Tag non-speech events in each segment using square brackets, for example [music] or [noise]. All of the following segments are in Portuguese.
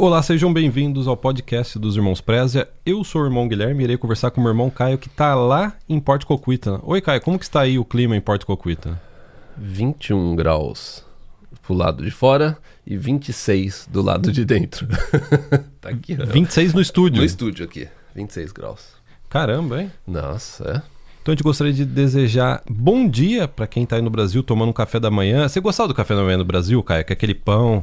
Olá, sejam bem-vindos ao podcast dos Irmãos Prézia. Eu sou o irmão Guilherme e irei conversar com o meu irmão Caio, que está lá em Porto Coquita. Oi, Caio, como que está aí o clima em Porto Coquita? 21 graus pro lado de fora e 26 do lado de dentro. [laughs] tá aqui, ó. 26 no estúdio? No estúdio aqui, 26 graus. Caramba, hein? Nossa, é. Então a gente gostaria de desejar bom dia para quem está aí no Brasil tomando um café da manhã. Você gostava do café da manhã no Brasil, Caio? Que é aquele pão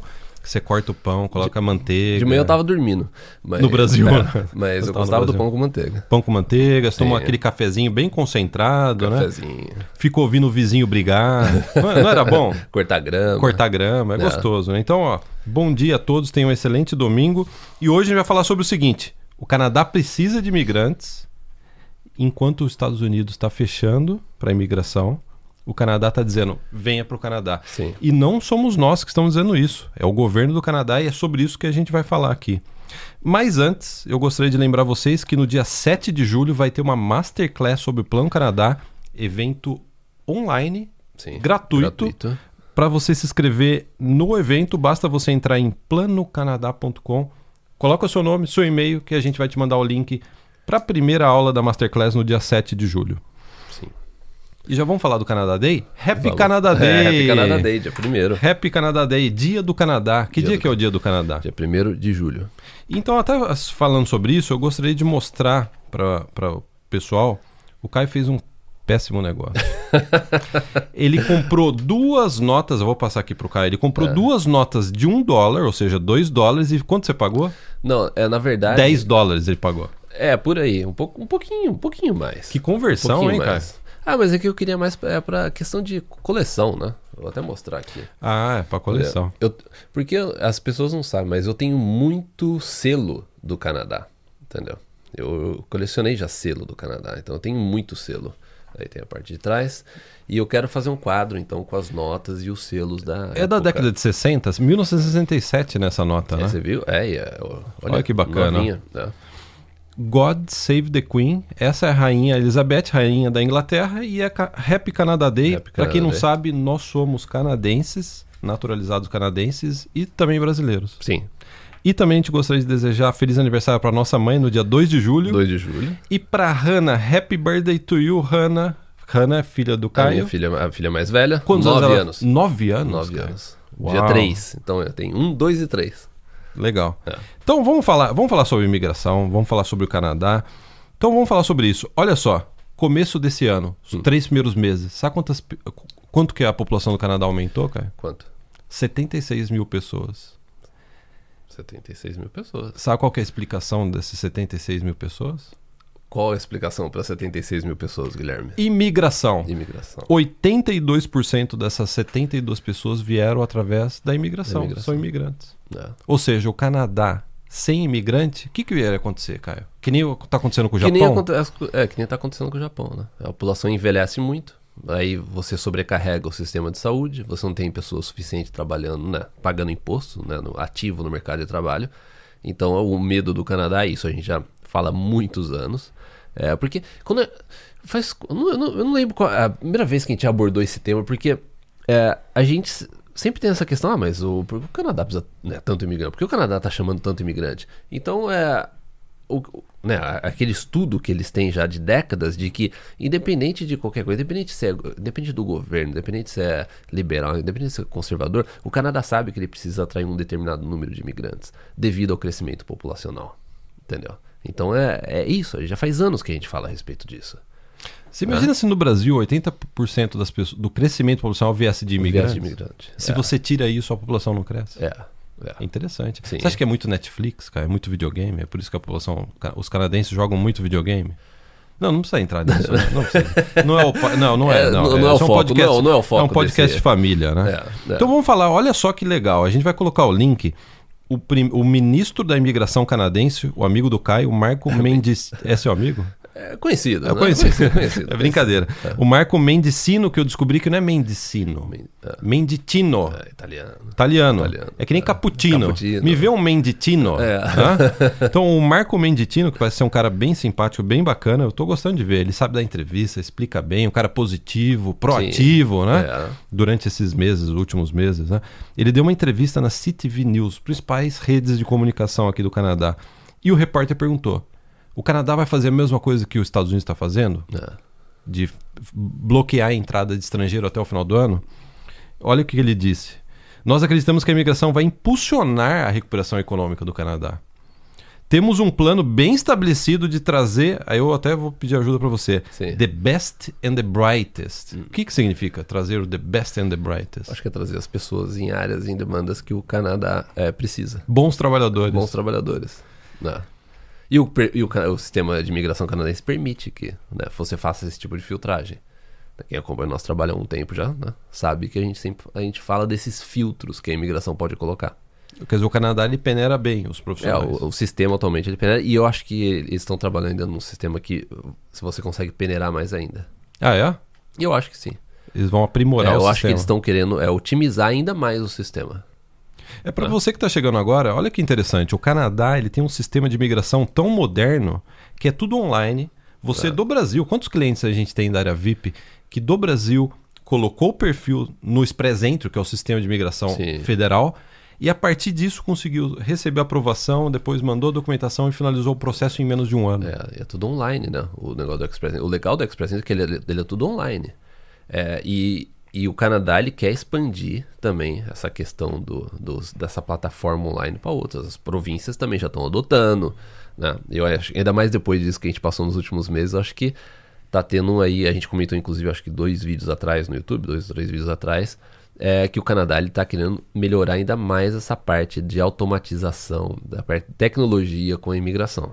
você corta o pão, coloca de, manteiga. De manhã eu tava dormindo. Mas, no Brasil. É, [laughs] mas eu gostava do pão com manteiga. Pão com manteiga, você toma aquele cafezinho bem concentrado, cafezinho. né? Ficou ouvindo o vizinho brigar. [laughs] não, não, era bom? Cortar grama. Cortar grama, é, é, gostoso, né? Então, ó, bom dia a todos, tenham um excelente domingo. E hoje a gente vai falar sobre o seguinte: o Canadá precisa de imigrantes, enquanto os Estados Unidos está fechando para imigração o Canadá está dizendo venha para o Canadá. Sim. E não somos nós que estamos dizendo isso. É o governo do Canadá e é sobre isso que a gente vai falar aqui. Mas antes, eu gostaria de lembrar vocês que no dia 7 de julho vai ter uma masterclass sobre o Plano Canadá, evento online, Sim, gratuito. gratuito. Para você se inscrever no evento, basta você entrar em planocanadá.com, coloca o seu nome, seu e-mail, que a gente vai te mandar o link para a primeira aula da masterclass no dia 7 de julho. E já vamos falar do Canadá Day? Happy Vamos. Canada Day! É, Happy Canada Day, dia 1 Happy Canada Day, dia do Canadá. Que dia, dia do que é o dia do Canadá? Dia 1 de julho. Então, até falando sobre isso, eu gostaria de mostrar para o pessoal. O Caio fez um péssimo negócio. [laughs] ele comprou duas notas, eu vou passar aqui pro Caio. Ele comprou é. duas notas de um dólar, ou seja, dois dólares. E quanto você pagou? Não, é na verdade. 10 dólares ele pagou. É, por aí. Um, pouco, um pouquinho, um pouquinho mais. Que conversão, um hein, mais. Caio? Ah, mas é que eu queria mais é pra questão de coleção, né? Vou até mostrar aqui. Ah, é pra coleção. Eu, porque as pessoas não sabem, mas eu tenho muito selo do Canadá, entendeu? Eu, colecionei já selo do Canadá, então eu tenho muito selo. Aí tem a parte de trás. E eu quero fazer um quadro, então, com as notas e os selos da. É época. da década de 60? 1967 nessa nota, é, né? Você viu? É, é olha, olha, que bacana. Novinha, né? God Save the Queen. Essa é a rainha Elizabeth, rainha da Inglaterra, e é Happy Canada Day. Para quem não sabe, nós somos canadenses, naturalizados canadenses e também brasileiros. Sim. E também a gente gostaria de desejar feliz aniversário para nossa mãe no dia 2 de julho. 2 de julho. E para Hannah, happy birthday to you, Hannah. Hannah é filha do Caio. A minha filha, a filha mais velha. Quantos nove anos? anos. Nove anos? Nove anos. Uau. Dia 3. Então eu tenho um, dois e três. Legal. É. Então vamos falar, vamos falar sobre imigração, vamos falar sobre o Canadá. Então vamos falar sobre isso. Olha só, começo desse ano, os hum. três primeiros meses, sabe quantas, quanto que a população do Canadá aumentou, cara? Quanto? 76 mil pessoas. 76 mil pessoas. Sabe qual é a explicação desses 76 mil pessoas? Qual a explicação para 76 mil pessoas, Guilherme? Imigração. Imigração. 82% dessas 72 pessoas vieram através da imigração. Da imigração. São imigrantes. É. Ou seja, o Canadá sem imigrante, o que, que ia acontecer, Caio? Que nem está acontecendo com o que Japão? Nem é, que nem está acontecendo com o Japão, né? A população envelhece muito, aí você sobrecarrega o sistema de saúde, você não tem pessoas suficientes trabalhando, né? Pagando imposto, né? No, ativo no mercado de trabalho. Então, o medo do Canadá é isso, a gente já fala muitos anos. É, porque quando eu, faz, eu não, eu não, lembro qual a primeira vez que a gente abordou esse tema, porque é, a gente sempre tem essa questão, ah, mas o, o Canadá precisa né, tanto imigrante? Por que o Canadá está chamando tanto imigrante? Então, é, o, né, aquele estudo que eles têm já de décadas de que, independente de qualquer coisa, independente, se é, independente do governo, independente se é liberal, independente se é conservador, o Canadá sabe que ele precisa atrair um determinado número de imigrantes devido ao crescimento populacional. Entendeu? Então é, é isso, já faz anos que a gente fala a respeito disso. Você imagina se no Brasil 80% das pessoas, do crescimento populacional viesse de imigrantes? Viesse de imigrante. Se é. você tira isso, a população não cresce? É. É. é interessante. Sim. Você acha que é muito Netflix, cara? É muito videogame? É por isso que a população. Os canadenses jogam muito videogame? Não, não precisa entrar nisso. Né? não, precisa. [laughs] não é o não, não é, é não, não, não é, é, o foco, podcast, não, não, é o foco. É um podcast desse... de família, né? Então vamos falar, olha só que legal. A gente vai colocar o link. O, prim... o ministro da imigração canadense, o amigo do Caio, Marco Mendes. É seu amigo? É conhecido. É né? conhecido. [laughs] conhecido. É brincadeira. O Marco Mendicino, que eu descobri que não é Mendicino. Men- é. Menditino. É, italiano. Italiano. Italiano. É que nem cappuccino. Cappuccino. Me vê um Menditino. É. né? [laughs] Então, o Marco Menditino, que parece ser um cara bem simpático, bem bacana, eu tô gostando de ver. Ele sabe dar entrevista, explica bem, um cara positivo, proativo, né? É. Durante esses meses, os últimos meses, né? Ele deu uma entrevista na CTV News, principais redes de comunicação aqui do Canadá. E o repórter perguntou: o Canadá vai fazer a mesma coisa que os Estados Unidos está fazendo? É. de bloquear a entrada de estrangeiro até o final do ano, olha o que ele disse. Nós acreditamos que a imigração vai impulsionar a recuperação econômica do Canadá. Temos um plano bem estabelecido de trazer, aí eu até vou pedir ajuda para você, Sim. the best and the brightest. O que, que significa trazer o the best and the brightest? Acho que é trazer as pessoas em áreas, em demandas que o Canadá é, precisa. Bons trabalhadores. Bons trabalhadores. Né? E, o, e o, o sistema de imigração canadense permite que né, você faça esse tipo de filtragem. Quem acompanha o nosso trabalho há um tempo já né, sabe que a gente sempre a gente fala desses filtros que a imigração pode colocar. Quer dizer, o Canadá ele peneira bem os É, profissionais. o, o sistema atualmente ele peneira, e eu acho que eles estão trabalhando ainda num sistema que se você consegue peneirar mais ainda. Ah, é? Eu acho que sim. Eles vão aprimorar É, o eu sistema. acho que eles estão querendo é, otimizar ainda mais o sistema. É para você que está chegando agora, olha que interessante. O Canadá ele tem um sistema de imigração tão moderno que é tudo online. Você do Brasil, quantos clientes a gente tem da área VIP que do Brasil colocou o perfil no Expresentro, que é o sistema de imigração Sim. federal, e a partir disso conseguiu receber aprovação, depois mandou a documentação e finalizou o processo em menos de um ano. É, é tudo online, né? O negócio do Express. O legal do Express é que ele, é- ele é tudo online. É, e, e o Canadá ele quer expandir também essa questão do, dessa plataforma online para outras. As províncias também já estão adotando. Né? Eu acho, ainda mais depois disso que a gente passou nos últimos meses, acho que tá tendo aí. A gente comentou, inclusive, acho que dois vídeos atrás no YouTube, dois, três vídeos atrás. É que o Canadá está querendo melhorar ainda mais essa parte de automatização, da parte de tecnologia com a imigração.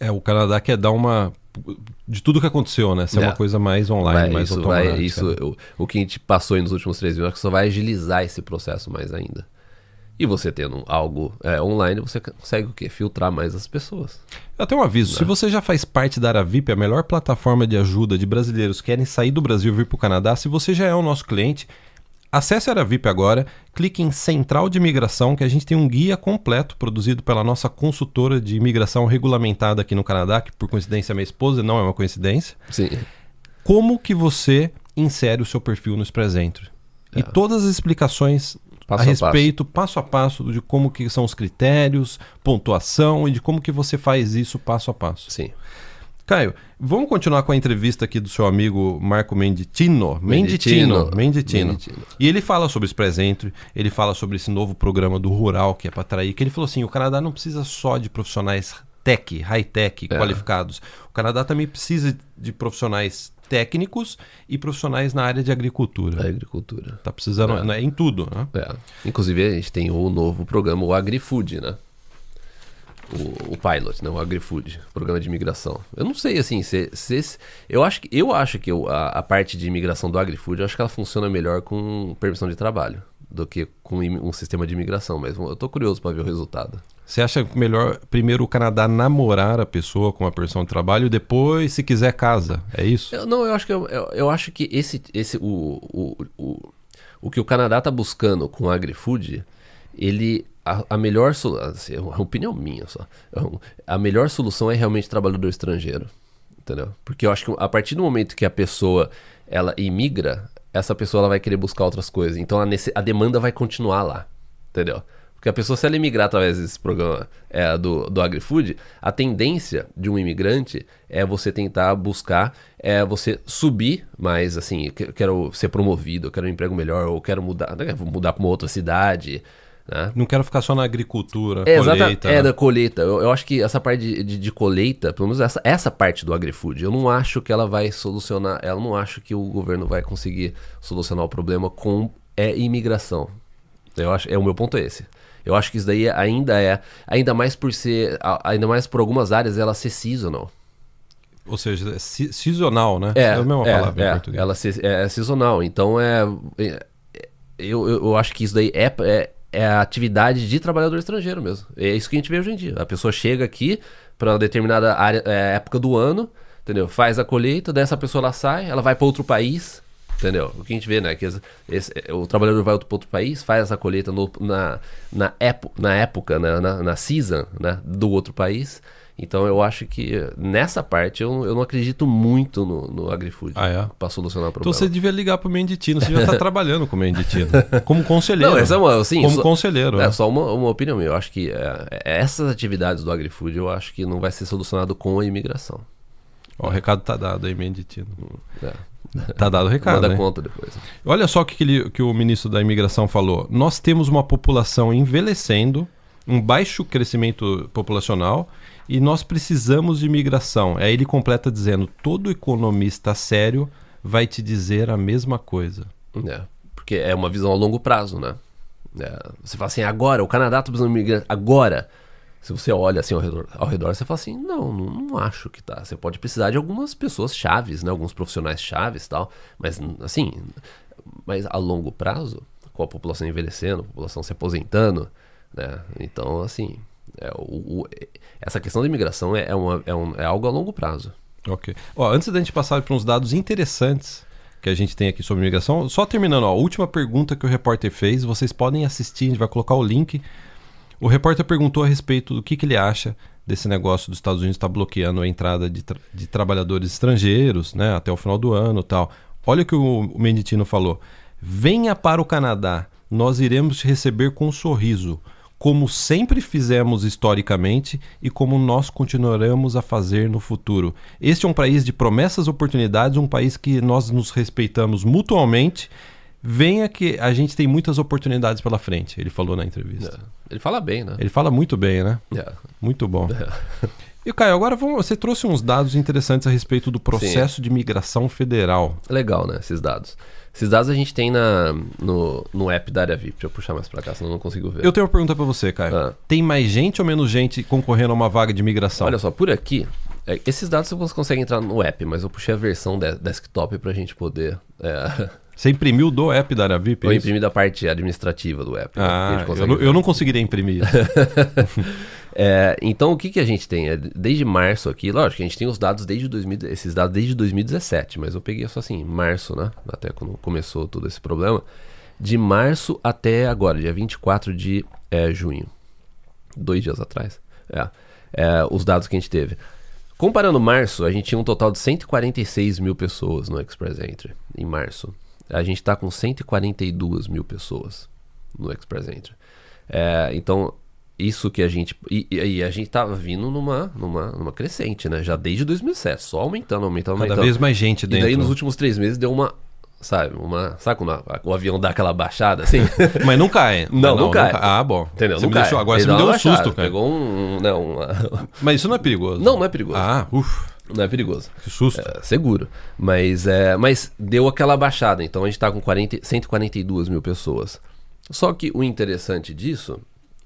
É, o Canadá quer dar uma. De tudo que aconteceu, né? Ser É. uma coisa mais online, Vai, mais isso automática. vai, isso, o, o que a gente passou aí nos últimos três meses, acho que só vai agilizar esse processo mais ainda. E você tendo algo é, online, você consegue o quê? Filtrar mais as pessoas. Até um aviso, se você já faz parte da área VIP, a melhor plataforma de ajuda de brasileiros que querem sair do Brasil e vir para o Canadá, se você já é o nosso cliente, acesse a área VIP agora, clique em Central de Imigração, que a gente tem um guia completo produzido pela nossa consultora de imigração regulamentada aqui no Canadá, que por coincidência é minha esposa, não é uma coincidência. Sim. Como que você insere o seu perfil no Expresentro? E todas as explicações Passo a a respeito, passo a passo, de como que são os critérios, pontuação e de como que você faz isso passo a passo. Sim. Caio, vamos continuar com a entrevista aqui do seu amigo Marco Menditino. Menditino. Menditino. Menditino. Menditino. E ele fala sobre esse presente, ele fala sobre esse novo programa do Rural que é para atrair, que ele falou assim, o Canadá não precisa só de profissionais tech, high-tech, É. qualificados. O Canadá também precisa de profissionais técnicos e profissionais na área de agricultura. Da agricultura. Tá precisando né, em tudo, né? É. Inclusive, a gente tem o novo programa, o AgriFood, né? O, o Pilot, né? O AgriFood, programa de imigração. Eu não sei, assim, se, se- eu acho que, eu acho que o- a, a parte de imigração do AgriFood, eu acho que ela funciona melhor com permissão de trabalho do que com um sistema de imigração mesmo. Eu tô curioso para ver o resultado. Você acha melhor primeiro o Canadá namorar a pessoa com a persona de trabalho e depois, se quiser, casa? É isso? Eu- não, eu acho que eu, eu, eu acho que esse, esse o, o, o, o que o Canadá tá buscando com o AgriFood, ele a, a melhor solução, assim, é uma opinião minha só, a melhor solução é realmente trabalhador estrangeiro, entendeu? Porque eu acho que a partir do momento que a pessoa ela imigra, essa pessoa ela vai querer buscar outras coisas, então a, a demanda vai continuar lá, entendeu? Porque a pessoa, se ela imigrar através desse programa é, do, do AgriFood, a tendência de um imigrante é você tentar buscar, é você subir mais, assim, eu quero ser promovido, eu quero um emprego melhor, ou quero mudar, né, vou mudar para uma outra cidade, né? Não quero ficar só na agricultura, É, colheita. é né? da colheita. Eu, eu acho que essa parte de, de, de colheita, pelo menos essa, essa parte do AgriFood, eu não acho que ela vai solucionar, eu não acho que o governo vai conseguir solucionar o problema com é, imigração. Eu acho, é o meu ponto é esse. Eu acho que isso daí ainda é, ainda mais por ser, ainda mais por algumas áreas ela ser seasonal. Ou seja, é se- sazonal, né? É, a mesma é, palavra em é, português. Ela se- é, é sazonal. Então é, é- eu, eu, eu acho que isso daí é, é, é a atividade de trabalhador estrangeiro mesmo. É isso que a gente vê hoje em dia. A pessoa chega aqui para uma determinada área, é, época do ano, entendeu? Faz a colheita, dessa pessoa ela sai, ela vai para outro país, entendeu? O que a gente vê, né? Que esse, esse, o trabalhador vai para outro país, faz essa colheita no, na, na, épo, na época, né? na, na season, né? Do outro país. Então eu acho que nessa parte eu, eu não acredito muito no, no AgriFood Ah, é? para solucionar o Então problema. você devia ligar pro Menditino, você já está [laughs] trabalhando com o Menditino. Como conselheiro. Não, essa é uma, assim, Como só- conselheiro. É né? só uma, uma opinião minha. Eu acho que é, essas atividades do AgriFood eu acho que não vai ser solucionado com a imigração. Ó, o recado tá dado aí, Menditino. É. Tá dado o recado. Manda né? conta depois. Olha só o que, ele- que o ministro da imigração falou. Nós temos uma população envelhecendo, um baixo crescimento populacional e nós precisamos de imigração. Aí ele completa dizendo: todo economista sério vai te dizer a mesma coisa. É, porque é uma visão a longo prazo, né? É, você fala assim, agora, o Canadá tá precisando de imigrante. Agora, se você olha assim ao redor, ao redor, você fala assim, não, não, não acho que tá. Você pode precisar de algumas pessoas chaves, né? Alguns profissionais chaves tal. Mas, assim, mas a longo prazo, com a população envelhecendo, a população se aposentando, né? Então, assim, é, o, o- essa questão da imigração é, é, uma, é, um- é algo a longo prazo. Ok. Ó, antes da gente passar para uns dados interessantes que a gente tem aqui sobre imigração, só terminando, ó, a última pergunta que o repórter fez, vocês podem assistir, a gente vai colocar o link. O repórter perguntou a respeito do que, que ele acha desse negócio dos Estados Unidos estar bloqueando a entrada de, tra- de trabalhadores estrangeiros, né, até o final do ano tal. Olha o que o Menditino falou. Venha para o Canadá, nós iremos te receber com um sorriso, como sempre fizemos historicamente e como nós continuaremos a fazer no futuro. Este é um país de promessas e oportunidades, um país que nós nos respeitamos mutuamente. Venha que a gente tem muitas oportunidades pela frente, ele falou na entrevista. É. Ele fala bem, né? Ele fala muito bem, né? É. Muito bom. E Caio, agora vamos, você trouxe uns dados interessantes a respeito do processo de migração federal. Legal, né? Esses dados. Esses dados a gente tem na, no, no app da área VIP. Deixa eu puxar mais pra cá, senão eu não consigo ver. Eu tenho uma pergunta pra você, Caio. Ah. Tem mais gente ou menos gente concorrendo a uma vaga de migração? Olha só, por aqui, é, esses dados você consegue entrar no app, mas eu puxei a versão de- desktop pra gente poder. É, Você imprimiu do app da área VIP? eu é isso? imprimi da parte administrativa do app. né, Ah, eu não, eu não conseguiria imprimir isso. [laughs] É, então, o que, que a gente tem? É, desde março aqui, lógico que a gente tem os dados desde 2000, esses dados desde 2017, mas eu peguei só assim, março, né? Até quando começou todo esse problema. De março até agora, dia 24 de é, junho. Dois dias atrás. É, é, os dados que a gente teve. Comparando março, a gente tinha um total de 146 mil pessoas no Express Entry em março. A gente está com 142 mil pessoas no Express Entry. É, então, isso que a gente. E, e- e a gente tava vindo numa, numa, numa crescente, né? Já desde 2007, só aumentando, aumentando, Cada aumentando. vez mais gente E dentro. daí nos últimos três meses deu uma. Sabe, uma. Sabe quando a- o avião dá aquela baixada assim? [laughs] Mas não cai. Não, Ah, não cai. Ah, bom. Entendeu? Você não me cai. deixou- agora Ele você me deu um susto, baixada, cara. Pegou um. Não, uma- Mas isso não é perigoso. não, não é perigoso. Ah, uff, Não é perigoso. que susto. É, seguro. Mas, é, mas deu aquela baixada. Então a gente tá com 40, 142 mil pessoas. Só que o interessante disso.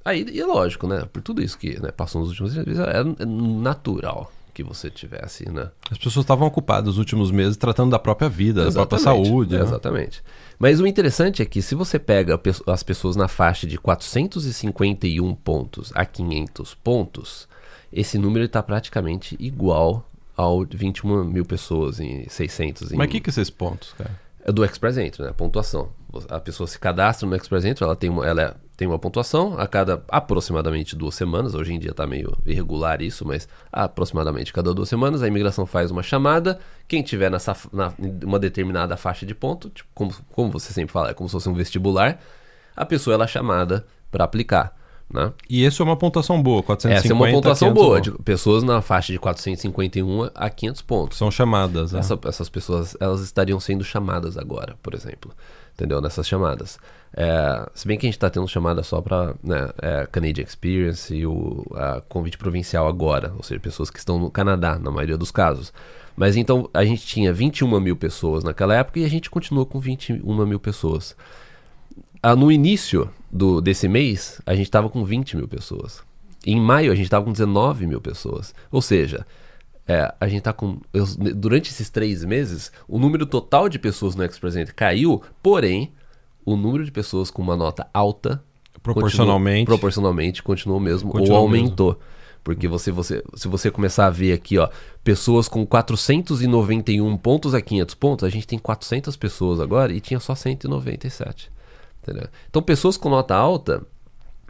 Aí, e é lógico, né? Por tudo isso que né, passou nos últimos dias, é é natural que você tivesse, né? As pessoas estavam ocupadas nos últimos meses tratando da própria vida, da própria Exatamente, saúde. né? Exatamente. Mas o interessante é que se você pega pe- as pessoas na faixa de 451 pontos a 500 pontos, esse número está praticamente igual ao de 21 mil pessoas em 600. Em, Mas o que, que esses pontos, cara? é do Express Entry, né? Pontuação. A pessoa se cadastra no Express Entry, ela tem uma, ela é- tem uma pontuação a cada aproximadamente duas semanas. Hoje em dia está meio irregular isso, mas aproximadamente cada duas semanas a imigração faz uma chamada. Quem tiver nessa na, uma determinada faixa de ponto, tipo, como, como você sempre fala, é como se fosse um vestibular, a pessoa ela é chamada para aplicar. Né? E isso é uma pontuação boa, 450 Essa é uma pontuação 500 boa, de pessoas na faixa de 451 a 500 pontos. São chamadas. né? Essa- essas pessoas elas estariam sendo chamadas agora, por exemplo. Entendeu? Nessas chamadas. É, se bem que a gente está tendo chamada só para né, é, Canadian Experience e o a convite provincial agora, ou seja, pessoas que estão no Canadá, na maioria dos casos. Mas então a gente tinha 21 mil pessoas naquela época e a gente continua com 21 mil pessoas. Ah, no início do, desse mês, a gente estava com 20 mil pessoas. Em maio, a gente estava com 19 mil pessoas. Ou seja, é, a gente tá com. eu- durante esses três meses, o número total de pessoas no Express Entry caiu, porém, o número de pessoas com uma nota alta. Proporcionalmente. Continuou, proporcionalmente continuou mesmo, Continuou ou aumentou. Porque você, você, se você começar a ver aqui, ó, pessoas com 491 pontos a 500 pontos, a gente tem 400 pessoas agora e tinha só 197. Entendeu? Então, pessoas com nota alta,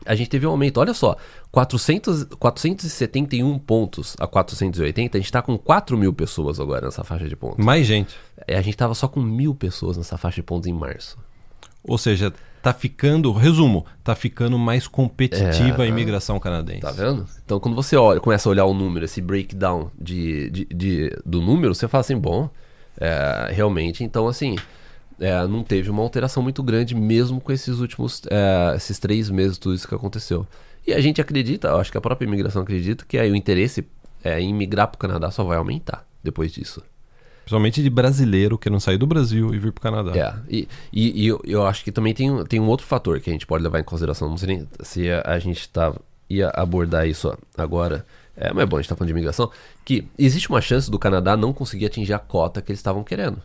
a gente teve um aumento. Olha só, 400, 471 pontos a 480, a gente está com 4 mil pessoas agora nessa faixa de pontos. Mais gente. É, a gente estava só com mil pessoas nessa faixa de pontos em março. Ou seja, tá ficando, resumo, tá ficando mais competitiva a imigração canadense. Tá vendo? Então, quando você olha, começa a olhar o número, esse breakdown de, de, de- do número, você fala assim, bom, é, realmente, então, assim, é, não teve uma alteração muito grande mesmo com esses últimos, é, esses três meses, tudo isso que aconteceu. E a gente acredita, eu acho que a própria imigração acredita que aí o interesse é, em migrar para o Canadá só vai aumentar depois disso. Principalmente de brasileiro que não sair do Brasil e vir pro Canadá. É, e, e, e eu, eu acho que também tem, tem um outro fator que a gente pode levar em consideração. Não sei nem se a, a gente tá, ia abordar isso agora. É, mas é bom, a gente tá falando de imigração. Que existe uma chance do Canadá não conseguir atingir a cota que eles estavam querendo,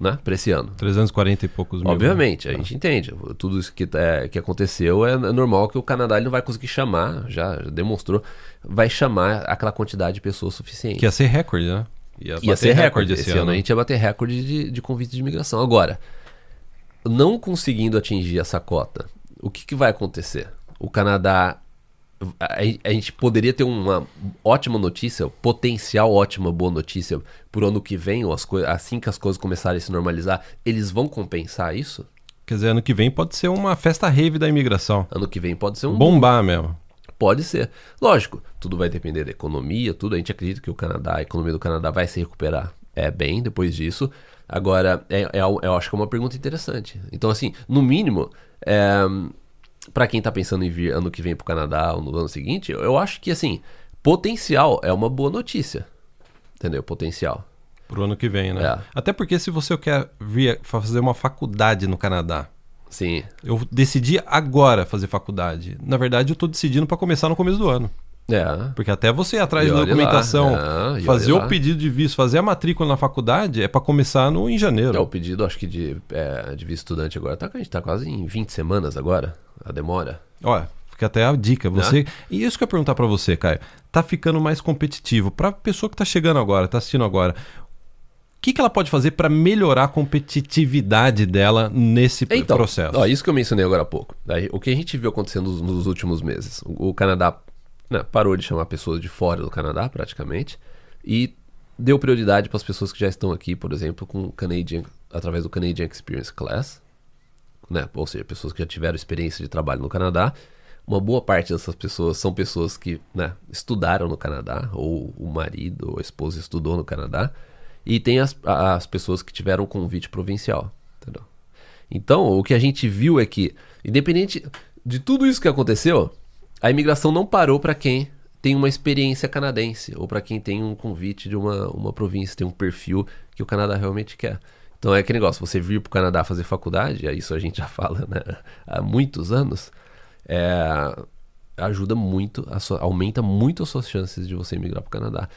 né? Pra esse ano. 340 e poucos mil. Obviamente, a gente entende. Tudo isso que, é, que aconteceu é normal que o Canadá não vai conseguir chamar, já, já demonstrou, vai chamar aquela quantidade de pessoas suficiente. Que ia ser recorde, né? Ia bater ser recorde esse, ano. A gente ia bater recorde de, de convite de imigração. Agora, não conseguindo atingir essa cota, o que, que vai acontecer? O Canadá. A, a gente poderia ter uma ótima notícia, potencial ótima boa notícia por ano que vem, ou as assim que as coisas começarem a se normalizar, eles vão compensar isso? Quer dizer, ano que vem pode ser uma festa rave da imigração. Ano que vem pode ser um Bombar mesmo. Pode ser. Lógico, tudo vai depender da economia, tudo. A gente acredita que o Canadá, a economia do Canadá vai se recuperar é, bem depois disso. Agora, é, é, eu acho que é uma pergunta interessante. Então, assim, no mínimo, é, para quem tá pensando em vir ano que vem pro Canadá ou no ano seguinte, eu, acho que, assim, potencial é uma boa notícia. Entendeu? Potencial. Pro ano que vem, né? É. Até porque se você quer vir fazer uma faculdade no Canadá, Sim. eu decidi agora fazer faculdade. Na verdade, eu tô decidindo para começar no começo do ano. É. Porque até você ir atrás E da documentação. É, fazer o lá. pedido de visto, fazer a matrícula na faculdade, é para começar no em janeiro. É, o pedido, acho que de, é, de visto estudante agora, tá, a gente tá quase em 20 semanas agora, a demora. Olha, fica até a dica. Né? Você E isso que eu ia perguntar para você, Caio. Tá ficando mais competitivo. Pra pessoa que tá chegando agora, tá assistindo agora, o que, que ela pode fazer para melhorar a competitividade dela nesse Então, processo? ó, isso que eu mencionei agora há pouco. Daí, o que a gente viu acontecendo nos, nos últimos meses? O, o Canadá né, parou de chamar pessoas de fora do Canadá, praticamente, e deu prioridade para as pessoas que já estão aqui, por exemplo, com Canadian, através do Canadian Experience Class, né? ou seja, pessoas que já tiveram experiência de trabalho no Canadá. Uma boa parte dessas pessoas são pessoas que né, estudaram no Canadá, ou o marido ou a esposa estudou no Canadá, e tem as, as pessoas que tiveram convite provincial. Entendeu? Então, o que a gente viu é que, independente de tudo isso que aconteceu, a imigração não parou para quem tem uma experiência canadense ou para quem tem um convite de uma, uma província, tem um perfil que o Canadá realmente quer. Então é aquele negócio, você vir para o Canadá fazer faculdade, é isso a gente já [laughs] fala né, há muitos anos, é, ajuda muito, sua- aumenta muito as suas chances de você emigrar para o Canadá.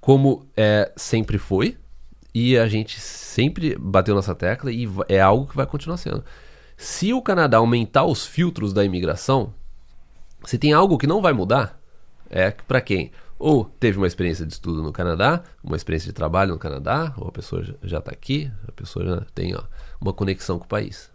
Como é, sempre foi, e a gente sempre bateu nessa tecla e é algo que vai continuar sendo. Se o Canadá aumentar os filtros da imigração, se tem algo que não vai mudar, é para quem ou teve uma experiência de estudo no Canadá, uma experiência de trabalho no Canadá, ou a pessoa já- está aqui, a pessoa já tem ó, uma conexão com o país.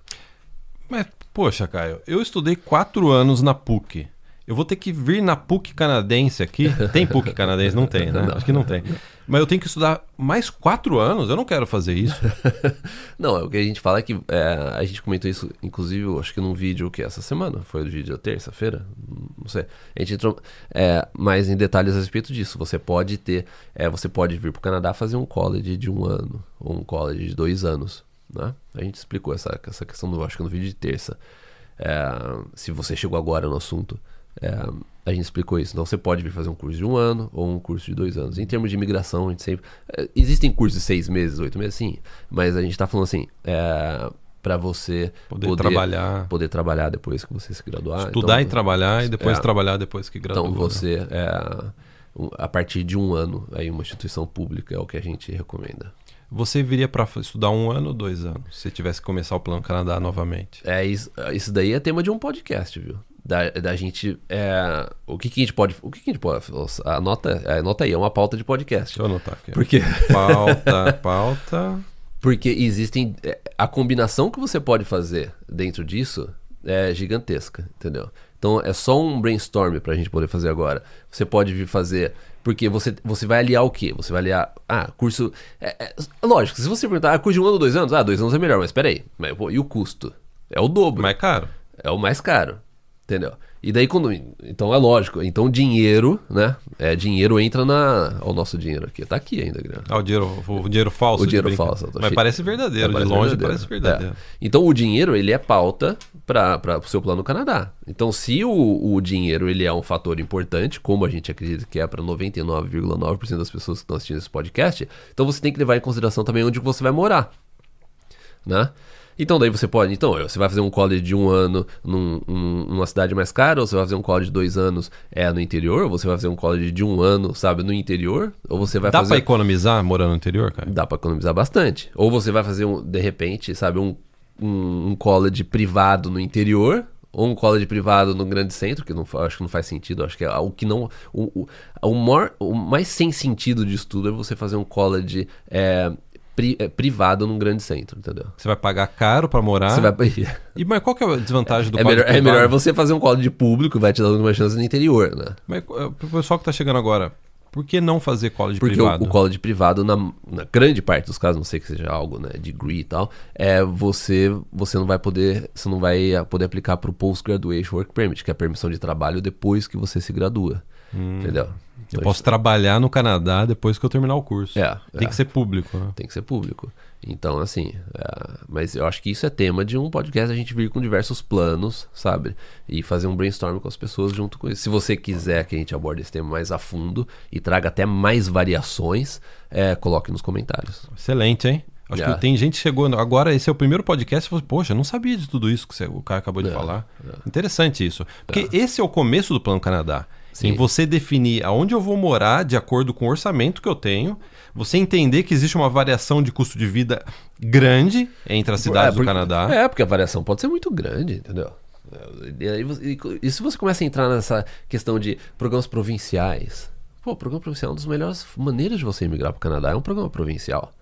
Mas, poxa, Caio, eu estudei quatro anos na PUC. Eu vou ter que vir na PUC canadense aqui. [laughs] Tem PUC canadense? Não tem, né? Acho que não tem. [laughs] Mas eu tenho que estudar mais quatro anos? Eu não quero fazer isso. [laughs] Não, é o que a gente fala é que é, a gente comentou isso, inclusive, acho que num vídeo que essa semana, foi o vídeo terça-feira, não sei. A gente entrou é, mais em detalhes a respeito disso. Você pode ter, é, você pode vir para o Canadá fazer um college de um ano ou um college de dois anos, né? A gente explicou essa, essa questão, no, acho que no vídeo de terça. É, se você chegou agora no assunto, é, a gente explicou isso. Então você pode vir fazer um curso de um ano ou um curso de dois anos. Em termos de imigração, a gente sempre. é, existem cursos de seis meses, oito meses, sim. Mas a gente está falando assim, é, para você Poder trabalhar. poder trabalhar depois que você se graduar. Estudar então, e trabalhar e depois é. trabalhar depois que graduar. Então você, é, a partir de um ano, aí uma instituição pública é o que a gente recomenda. Você viria para estudar um ano ou dois anos? Se tivesse que começar o Plano Canadá novamente? É isso, isso daí é tema de um podcast, viu? Da, da gente. É, o que, que a gente pode. O que, que a gente pode. Anota, anota aí, é uma pauta de podcast. Deixa eu anotar aqui. Porque, [laughs] Pauta, pauta. porque existem. é, A combinação que você pode fazer dentro disso é gigantesca, entendeu? Então é só um brainstorm pra gente poder fazer agora. Você pode vir fazer. Porque você, você vai aliar o quê? Você vai aliar. Ah, curso. É, é- lógico, se você perguntar, ah, curso de um ano ou dois anos? Ah, dois anos é melhor, mas peraí. Mas, pô, e o custo? É o dobro. Mais caro. É o mais caro. Entendeu? E daí quando. Então é lógico. Então dinheiro, né? É, dinheiro entra na. Olha o nosso dinheiro aqui. Tá aqui ainda, Guilherme. Ah, o dinheiro, o dinheiro falso. O dinheiro falso, Mas cheio- parece verdadeiro. É, de longe verdadeiro. parece verdadeiro. É. Então o dinheiro ele é pauta para o seu plano Canadá. Então se o, o dinheiro ele é um fator importante, como a gente acredita que é para 99,9% das pessoas que estão assistindo esse podcast, então você tem que levar em consideração também onde você vai morar, né? Então daí você pode, então você vai fazer um college de um ano num- num- numa cidade mais cara, ou você vai fazer um college de dois anos é, no interior, ou você vai fazer um college de um ano, sabe, no interior, ou você vai Dá fazer pra economizar morando no interior, cara? Dá pra economizar bastante. Ou você vai fazer, um, de repente, sabe, um, um, um college privado no interior, ou um college privado no grande centro, que não, acho que não faz sentido. Acho que é o que não. O, o, o, maior- o mais sem sentido de estudo é você fazer um college é, pri- é, privado num grande centro, entendeu? Você vai pagar caro pra morar. Você vai. [laughs] E, mas qual que é a desvantagem do É melhor, é melhor você fazer um college público, vai te dando uma chance no interior, né? Mas eh, pro pessoal que tá chegando agora, por que não fazer college Porque o, privado? o college privado, na, na grande parte dos casos, não sei que seja algo, né, degree e tal, é você, você não vai poder, você não vai poder aplicar para o Postgraduation Work Permit, que é a permissão de trabalho depois que você se gradua. Entendeu? Eu Então, posso trabalhar no Canadá depois que eu terminar o curso. É, Tem é. que ser público, né? Tem que ser público. Então, assim, é, mas eu acho que isso é tema de um podcast, a gente vir com diversos planos, sabe? E fazer um brainstorm com as pessoas junto com isso. Se você quiser que a gente aborde esse tema mais a fundo e traga até mais variações, é, coloque nos comentários. Excelente, hein? Acho Yeah. que tem gente chegou. Agora, esse é o primeiro podcast e falou: Poxa, eu não sabia de tudo isso que você- o cara acabou de É, falar. Interessante isso. Porque esse é o começo do Plano Canadá. Em Sim. você definir aonde eu vou morar de acordo com o orçamento que eu tenho, você entender que existe uma variação de custo de vida grande entre as cidades É, do porque- Canadá. É, porque a variação pode ser muito grande, entendeu? É, E, e- e se você começa a entrar nessa questão de programas provinciais, pô, programa provincial é uma das melhores maneiras de você emigrar para o Canadá, é um programa provincial,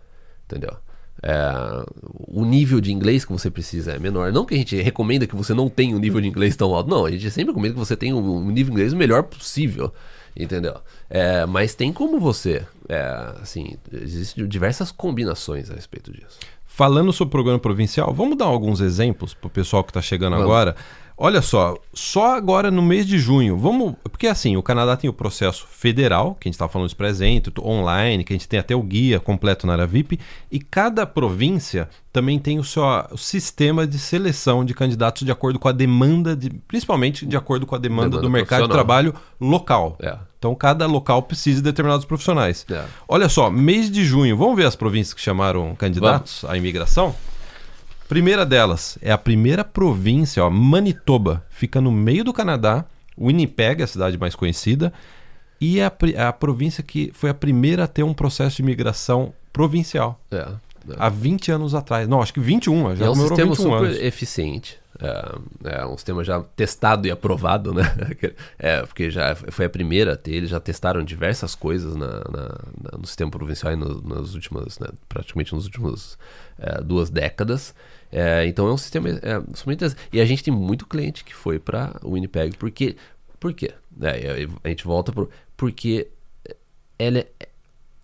entendeu? É, o nível de inglês que você precisa é menor. Não que a gente recomenda que você não tenha um nível de inglês tão alto, não, a gente sempre recomenda que você tenha um nível de inglês o melhor possível, entendeu? É, mas tem como você, é, assim, existem diversas combinações a respeito disso. Falando sobre o programa provincial, vamos dar alguns exemplos para o pessoal que está chegando Vamos. agora. Olha só, só agora no mês de junho, vamos. Porque assim, o Canadá tem o processo federal, que a gente estava falando isso presente, online, que a gente tem até o guia completo na área VIP, e cada província também tem o seu o sistema de seleção de candidatos de acordo com a demanda, de, principalmente de acordo com a demanda, Demanda do mercado de trabalho local. É. Então cada local precisa de determinados profissionais. É. Olha só, mês de junho, vamos ver as províncias que chamaram candidatos à imigração? Primeira delas é a primeira província, ó, Manitoba, fica no meio do Canadá. Winnipeg, é a cidade mais conhecida, e é a, a província que foi a primeira a ter um processo de imigração provincial. É, é. Há 20 anos atrás. Não, acho que 21, já é um sistema 21 super anos. eficiente. É, é um sistema já testado e aprovado, né? [laughs] É, porque já foi a primeira a ter, eles já testaram diversas coisas na, na- na- no sistema provincial e no- nas últimas, né, praticamente nos últimos é, duas décadas. É, então é um sistema é, interessante. E a gente tem muito cliente que foi para o Winnipeg, porque. Por quê? É, a gente volta pro. Porque ela é,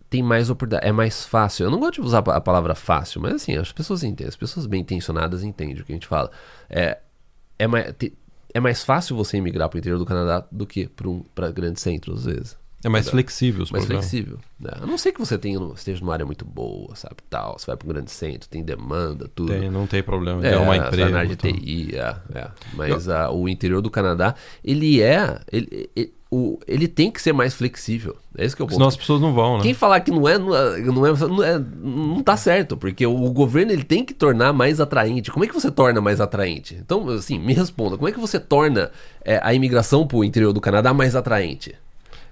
tem mais oportunidade, é mais fácil. Eu não gosto de usar a palavra fácil, mas assim, as pessoas entendem, as pessoas bem intencionadas entendem o que a gente fala. É, é, mais, é mais fácil você emigrar para o interior do Canadá do que para um, grandes centros, às vezes. É mais Entendeu? flexível os Mais programas. flexível. né? A não ser que você tenha, esteja numa área muito boa, sabe? Tal, você vai para um grande centro, tem demanda, tudo. Tem, não tem problema É, você vai emprego. na área de então. TI, é, é. Mas ah, o interior do Canadá, ele é. Ele, ele, o, ele tem que ser mais flexível. É esse que é o ponto. Senão as pessoas não vão, né? Quem falar que não é, não é, não é, não é- não tá certo, porque o, o governo ele tem que tornar mais atraente. Como é que você torna mais atraente? Então, assim, me responda, como é que você torna é, a imigração pro interior do Canadá mais atraente?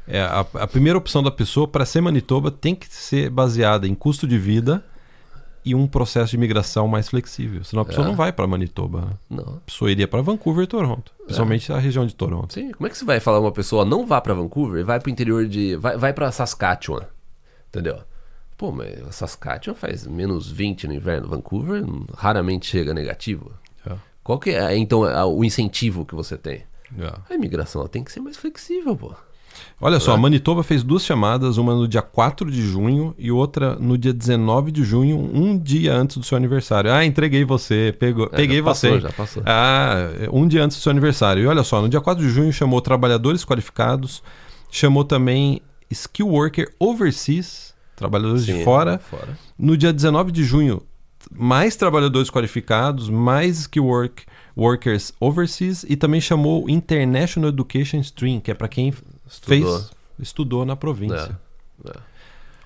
É, a, a primeira opção da pessoa para ser Manitoba tem que ser baseada em custo de vida e um processo de imigração mais flexível. Senão a pessoa É. não vai para Manitoba. né? Não. A pessoa iria para Vancouver e Toronto, principalmente a região de Toronto. Sim, como é que você vai falar uma pessoa não vá pra Vancouver e vai pro interior de. Vai, vai pra Saskatchewan? Entendeu? Pô, mas Saskatchewan faz menos 20 no inverno. Vancouver raramente chega negativo. É. Qual que é, então, é o incentivo que você tem? É. A imigração tem que ser mais flexível, pô. Olha É. só, a Manitoba fez duas chamadas, uma no dia 4 de junho e outra no dia 19 de junho, um dia antes do seu aniversário. Ah, entreguei você, pegou, É, peguei já passou, você. já passou. Ah, um dia antes do seu aniversário. E olha só, no dia 4 de junho chamou trabalhadores qualificados, chamou também skill worker overseas, trabalhadores de Sim, fora. fora. No dia 19 de junho, mais trabalhadores qualificados, mais skill work, workers overseas e também chamou International Education Stream, que é para quem Estudou. fez estudou na província. É, é.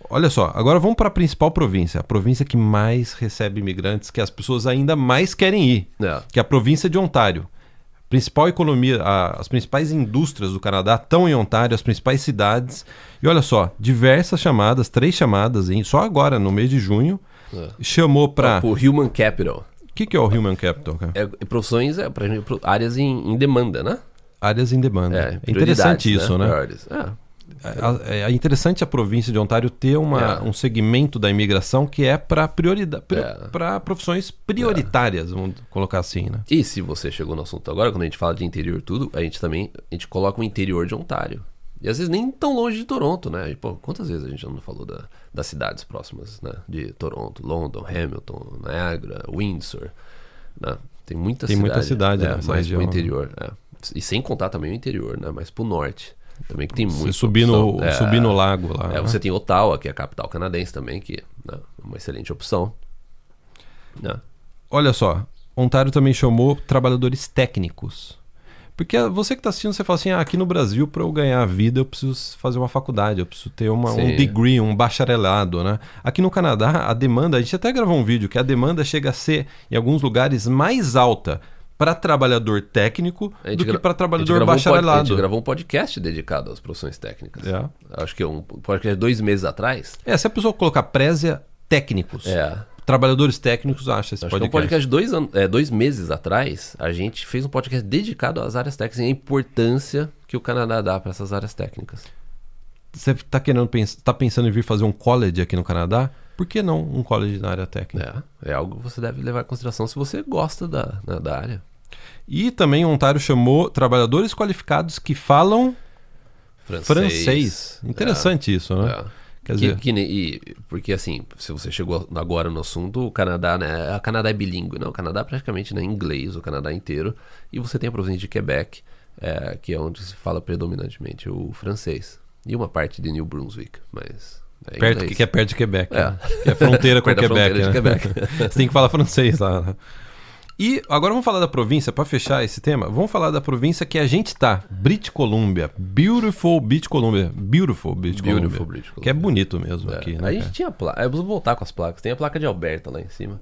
Olha só, agora vamos para a principal província, a província que mais recebe imigrantes, que as pessoas ainda mais querem ir, É. que é a província de Ontário. Principal economia, a- as principais indústrias do Canadá estão em Ontário, as principais cidades. E olha só, diversas chamadas, três chamadas, em, só agora, no mês de junho, É. chamou para. Por Human Capital. O que, que é o Human Capital? Cara? É, profissões, é, pra áreas em, em demanda, né? Áreas em demanda. É, É, interessante prioridades, isso, né? Priorities. É. É, é interessante a província de Ontário ter uma, É. um segmento da imigração que é para prioridade, É. para profissões prioritárias, vamos colocar assim, né? E se você chegou no assunto agora, quando a gente fala de interior tudo, a gente também a gente coloca o interior de Ontário. E às vezes nem tão longe de Toronto, né? E, pô, quantas vezes a gente não falou da, das cidades próximas, né? De Toronto, London, Hamilton, Niagara, Windsor, né? Tem muita Tem cidade. muita cidade é, nessa mais pro né? interior, é. E sem contar também o interior, né? Mais pro norte. Também que tem muito. subir no, subir no lago lá. É, né? você tem Ottawa, que é a capital canadense também, que né, é uma excelente opção. Né? Olha só, Ontário também chamou trabalhadores técnicos. Porque você que está assistindo, você fala assim: ah, aqui no Brasil, para eu ganhar a vida, eu preciso fazer uma faculdade, eu preciso ter uma, um degree, um bacharelado, né? Aqui no Canadá, a demanda, a gente até gravou um vídeo que a demanda chega a ser, em alguns lugares, mais alta para trabalhador técnico do que para trabalhador gravou um a bacharelado. gente gravou um podcast dedicado às profissões técnicas. É. Acho que é um podcast dois meses atrás. É, se a pessoa colocar présia técnicos, É. trabalhadores técnicos, acha esse Acho que é um podcast. podcast dois, é, dois meses atrás. A gente fez um podcast dedicado às áreas técnicas e a importância que o Canadá dá para essas áreas técnicas. Você está querendo pens tá pensando em vir fazer um college aqui no Canadá? Por que não um college na área técnica? É, é algo que você deve levar em consideração se você gosta da, né, da área. E também Ontário chamou trabalhadores qualificados que falam francês. Interessante isso, né? É. Quer Que- dizer, que e- porque assim, se você chegou agora no assunto, o Canadá, né? O Canadá é bilíngue, né? O Canadá praticamente né, inglês, o Canadá inteiro. E você tem a província de Quebec, é, que é onde se fala predominantemente o francês. E uma parte de New Brunswick, mas. É perto, que é perto de Quebec. É. né? Que é fronteira [laughs] com Quebec. fronteira né? Quebec. [laughs] Você tem que falar francês lá. né? E agora vamos falar da província, para fechar esse tema, vamos falar da província que a gente tá, British Columbia. Beautiful British Columbia. Beautiful British Beautiful Columbia. British Columbia. Que é bonito mesmo É. aqui, né? a cara? gente tinha placa. Eu preciso voltar com as placas. Tem a placa de Alberta lá em cima.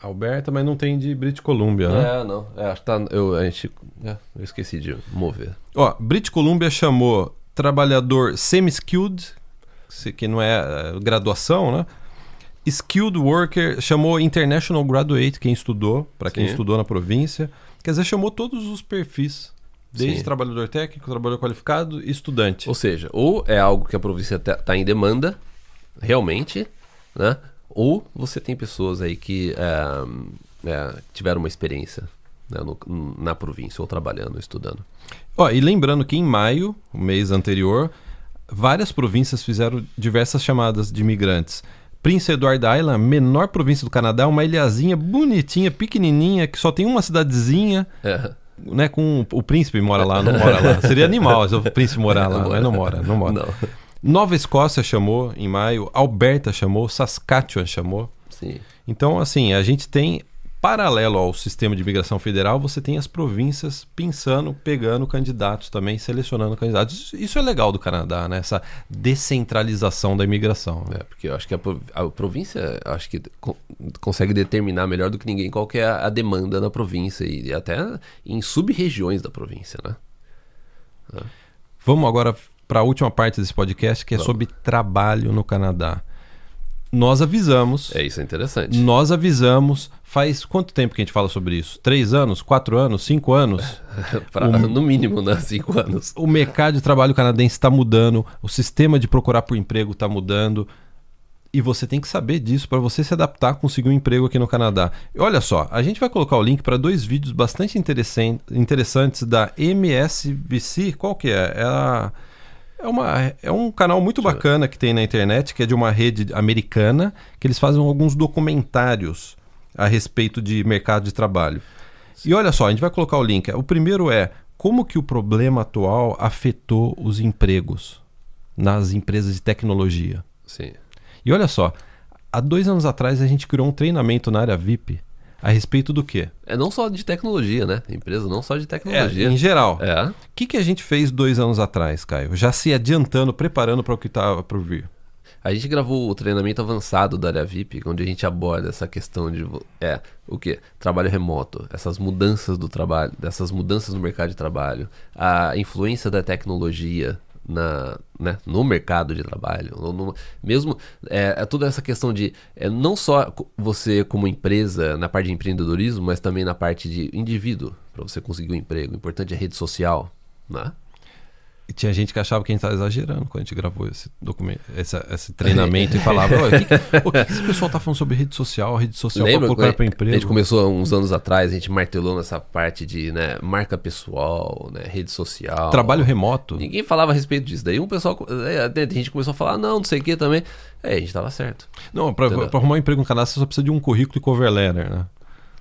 Alberta, mas não tem de British Columbia, né? É, não. É, acho que tá. Eu, a gente, é, eu esqueci de mover. Ó, British Columbia chamou trabalhador semi-skilled, se- que não é eh, graduação, né? Skilled worker, chamou international graduate, quem estudou, para quem estudou na província. Quer dizer, chamou todos os perfis. Desde Sim. trabalhador técnico, trabalhador qualificado e estudante. Ou seja, ou é algo que a província está em demanda, realmente, né? Ou você tem pessoas aí que é, é, tiveram uma experiência né, no- na província, ou trabalhando, ou estudando. Ó, e lembrando que em maio, o mês anterior, várias províncias fizeram diversas chamadas de imigrantes. Prince Edward Island, menor província do Canadá, uma ilhazinha bonitinha, pequenininha, que só tem uma cidadezinha, É, né, com o príncipe mora lá, não mora lá. Seria animal se o príncipe morar lá, mas não mora, não mora. Não. Nova Escócia chamou em maio, Alberta chamou, Saskatchewan chamou. Sim. Então, assim, a gente tem, paralelo ao sistema de imigração federal, você tem as províncias pensando, pegando candidatos também, selecionando candidatos. Isso, é legal do Canadá, né? Essa descentralização da imigração. né? É, porque eu acho que a, a província acho que co- consegue determinar melhor do que ninguém qual que é a, a demanda na província e até em sub-regiões da província, né? Vamos agora para a última parte desse podcast, que é Vamos. sobre trabalho no Canadá. Nós avisamos. É, isso é interessante. Nós avisamos. Faz quanto tempo que a gente fala sobre isso? Três anos? Quatro anos? Cinco anos? [laughs] pra, o, no mínimo, né? Cinco anos. O mercado de trabalho canadense está mudando, o sistema de procurar por emprego está mudando. E você tem que saber disso para você se adaptar, conseguir um emprego aqui no Canadá. E olha só, a gente vai colocar o link para dois vídeos bastante interessantes da MSBC. Qual que é? É, a, é, uma, é um canal muito bacana que tem na internet, que é de uma rede americana, que eles fazem alguns documentários a respeito de mercado de trabalho. E olha só, a gente vai colocar o link. O primeiro é como que o problema atual afetou os empregos nas empresas de tecnologia. Sim. E olha só, há dois anos atrás a gente criou um treinamento na área VIP a respeito do quê? É não só de tecnologia, né? Empresa não só de tecnologia. É, em geral. É. O que, que a gente fez dois anos atrás, Caio? Já se adiantando, preparando para o que estava por vir. A gente gravou o treinamento avançado da área VIP, onde a gente aborda essa questão de é o que trabalho remoto, essas mudanças do trabalho, dessas mudanças no mercado de trabalho, a influência da tecnologia na, né, no mercado de trabalho. No, no, mesmo é, é, toda essa questão de é, não só você como empresa na parte de empreendedorismo, mas também na parte de indivíduo, para você conseguir um emprego. O importante é rede social. Né? Tinha gente que achava que a gente estava exagerando quando a gente gravou esse documento, esse, esse treinamento e falava: o que, o que esse pessoal está falando sobre rede social, rede social para procurar para emprego? A gente começou uns anos atrás, a gente martelou nessa parte de né, marca pessoal, né, rede social. Trabalho remoto. Ninguém falava a respeito disso. Daí um pessoal, é, a gente começou a falar: não, não sei o que também. É, a gente estava certo. Não, para arrumar um emprego no Canadá você só precisa de um currículo e cover letter, né?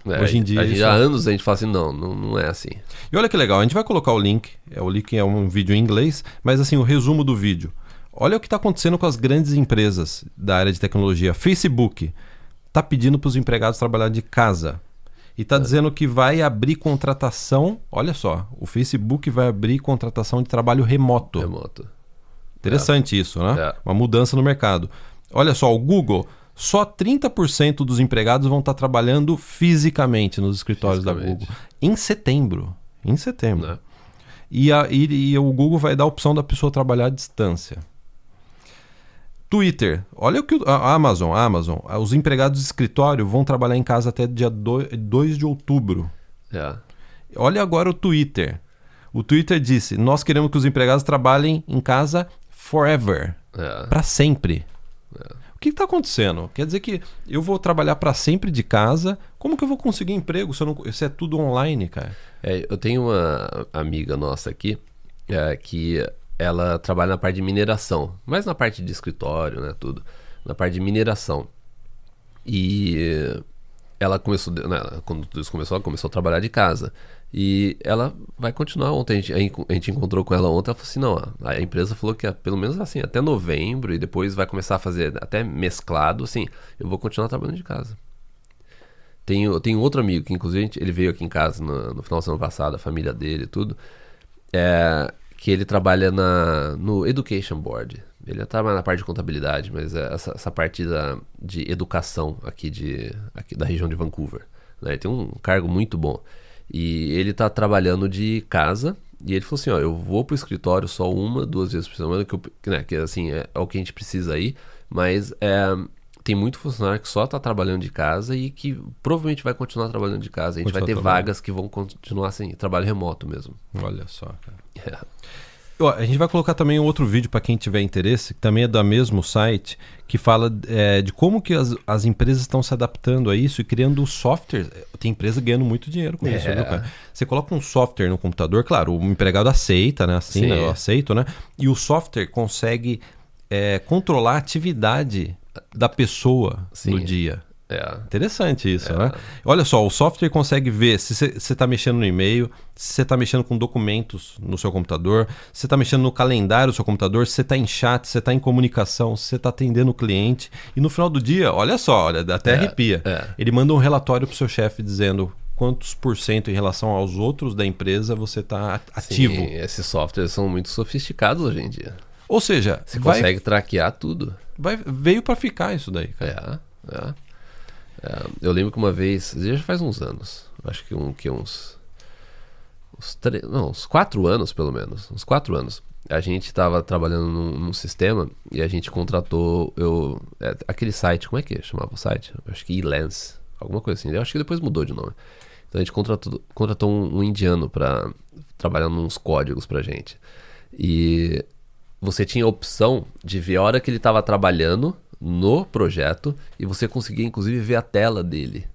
É, Hoje em dia. Gente, há anos a gente fala assim, não, não, não é assim. E olha que legal, a gente vai colocar o link. É, o link é um vídeo em inglês, mas assim, o resumo do vídeo. Olha o que está acontecendo com as grandes empresas da área de tecnologia. Facebook está pedindo para os empregados trabalhar de casa. E está é. dizendo que vai abrir contratação. Olha só, o Facebook vai abrir contratação de trabalho remoto. Remoto. Interessante é. isso, né? É. Uma mudança no mercado. Olha só, o Google só 30% dos empregados vão estar trabalhando fisicamente nos escritórios fisicamente. da Google. Em setembro. Em setembro. Né? E, a, e, e, o Google vai dar a opção da pessoa trabalhar à distância. Twitter. Olha o que a Amazon, a Amazon, os empregados de escritório vão trabalhar em casa até dia 2 de outubro. É. Olha agora o Twitter. O Twitter disse: Nós queremos que os empregados trabalhem em casa forever. É. Para sempre. É. O que está acontecendo? Quer dizer que eu vou trabalhar para sempre de casa? Como que eu vou conseguir emprego se, não, se é tudo online, cara? É, eu tenho uma amiga nossa aqui é, que ela trabalha na parte de mineração, mas na parte de escritório, né, tudo, na parte de mineração. E ela começou, né, quando isso começou, ela começou a trabalhar de casa. E ela vai continuar ontem. A gente, a gente encontrou com ela ontem. Ela falou assim: não, a empresa falou que pelo menos assim, até novembro, e depois vai começar a fazer até mesclado. Assim, eu vou continuar trabalhando de casa. Tenho, tenho outro amigo que, inclusive, ele veio aqui em casa no, no final do ano passado, a família dele e tudo. É, que ele trabalha na, no Education Board. Ele trabalha na parte de contabilidade, mas é essa, essa parte da, de educação aqui, de, aqui da região de Vancouver. Né? Ele tem um cargo muito bom. E ele tá trabalhando de casa. E ele falou assim: ó, eu vou pro escritório só uma, duas vezes por semana, que, eu, né, que assim, é, é, o que a gente precisa aí. Mas é, tem muito funcionário que só tá trabalhando de casa e que provavelmente vai continuar trabalhando de casa. A gente vai ter vagas que vão continuar assim, trabalho remoto mesmo. Olha só, cara. [laughs] É. A gente vai colocar também um outro vídeo para quem tiver interesse, que também é do mesmo site, que fala é, de como que as, as empresas estão se adaptando a isso e criando softwares. Tem empresa ganhando muito dinheiro com é. isso, viu, cara? Você coloca um software no computador, claro, o empregado aceita, né? Assim, né? eu aceito, né? E o software consegue é, controlar a atividade da pessoa Sim. no dia. É. Interessante isso, é. né? Olha só, o software consegue ver se você está mexendo no e-mail, se você está mexendo com documentos no seu computador, se você está mexendo no calendário do seu computador, se você está em chat, se você está em comunicação, se você está atendendo o cliente. E no final do dia, olha só, olha, até é. arrepia. É. Ele manda um relatório para o seu chefe dizendo quantos por cento em relação aos outros da empresa você está ativo. Sim, esses softwares são muito sofisticados hoje em dia. Ou seja, você vai, consegue traquear tudo. Vai, veio para ficar isso daí, cara. É, é. É, eu lembro que uma vez, já faz uns anos, acho que, um, que uns uns, tre- não, uns quatro anos, pelo menos. Uns quatro anos. A gente estava trabalhando num, num sistema e a gente contratou eu, é, aquele site, como é que chamava o site? Acho que Elance, alguma coisa assim. Eu acho que depois mudou de nome. Então a gente contratou, contratou um, um indiano para trabalhar nos códigos pra gente. E você tinha a opção de ver a hora que ele estava trabalhando no projeto e você conseguia inclusive ver a tela dele.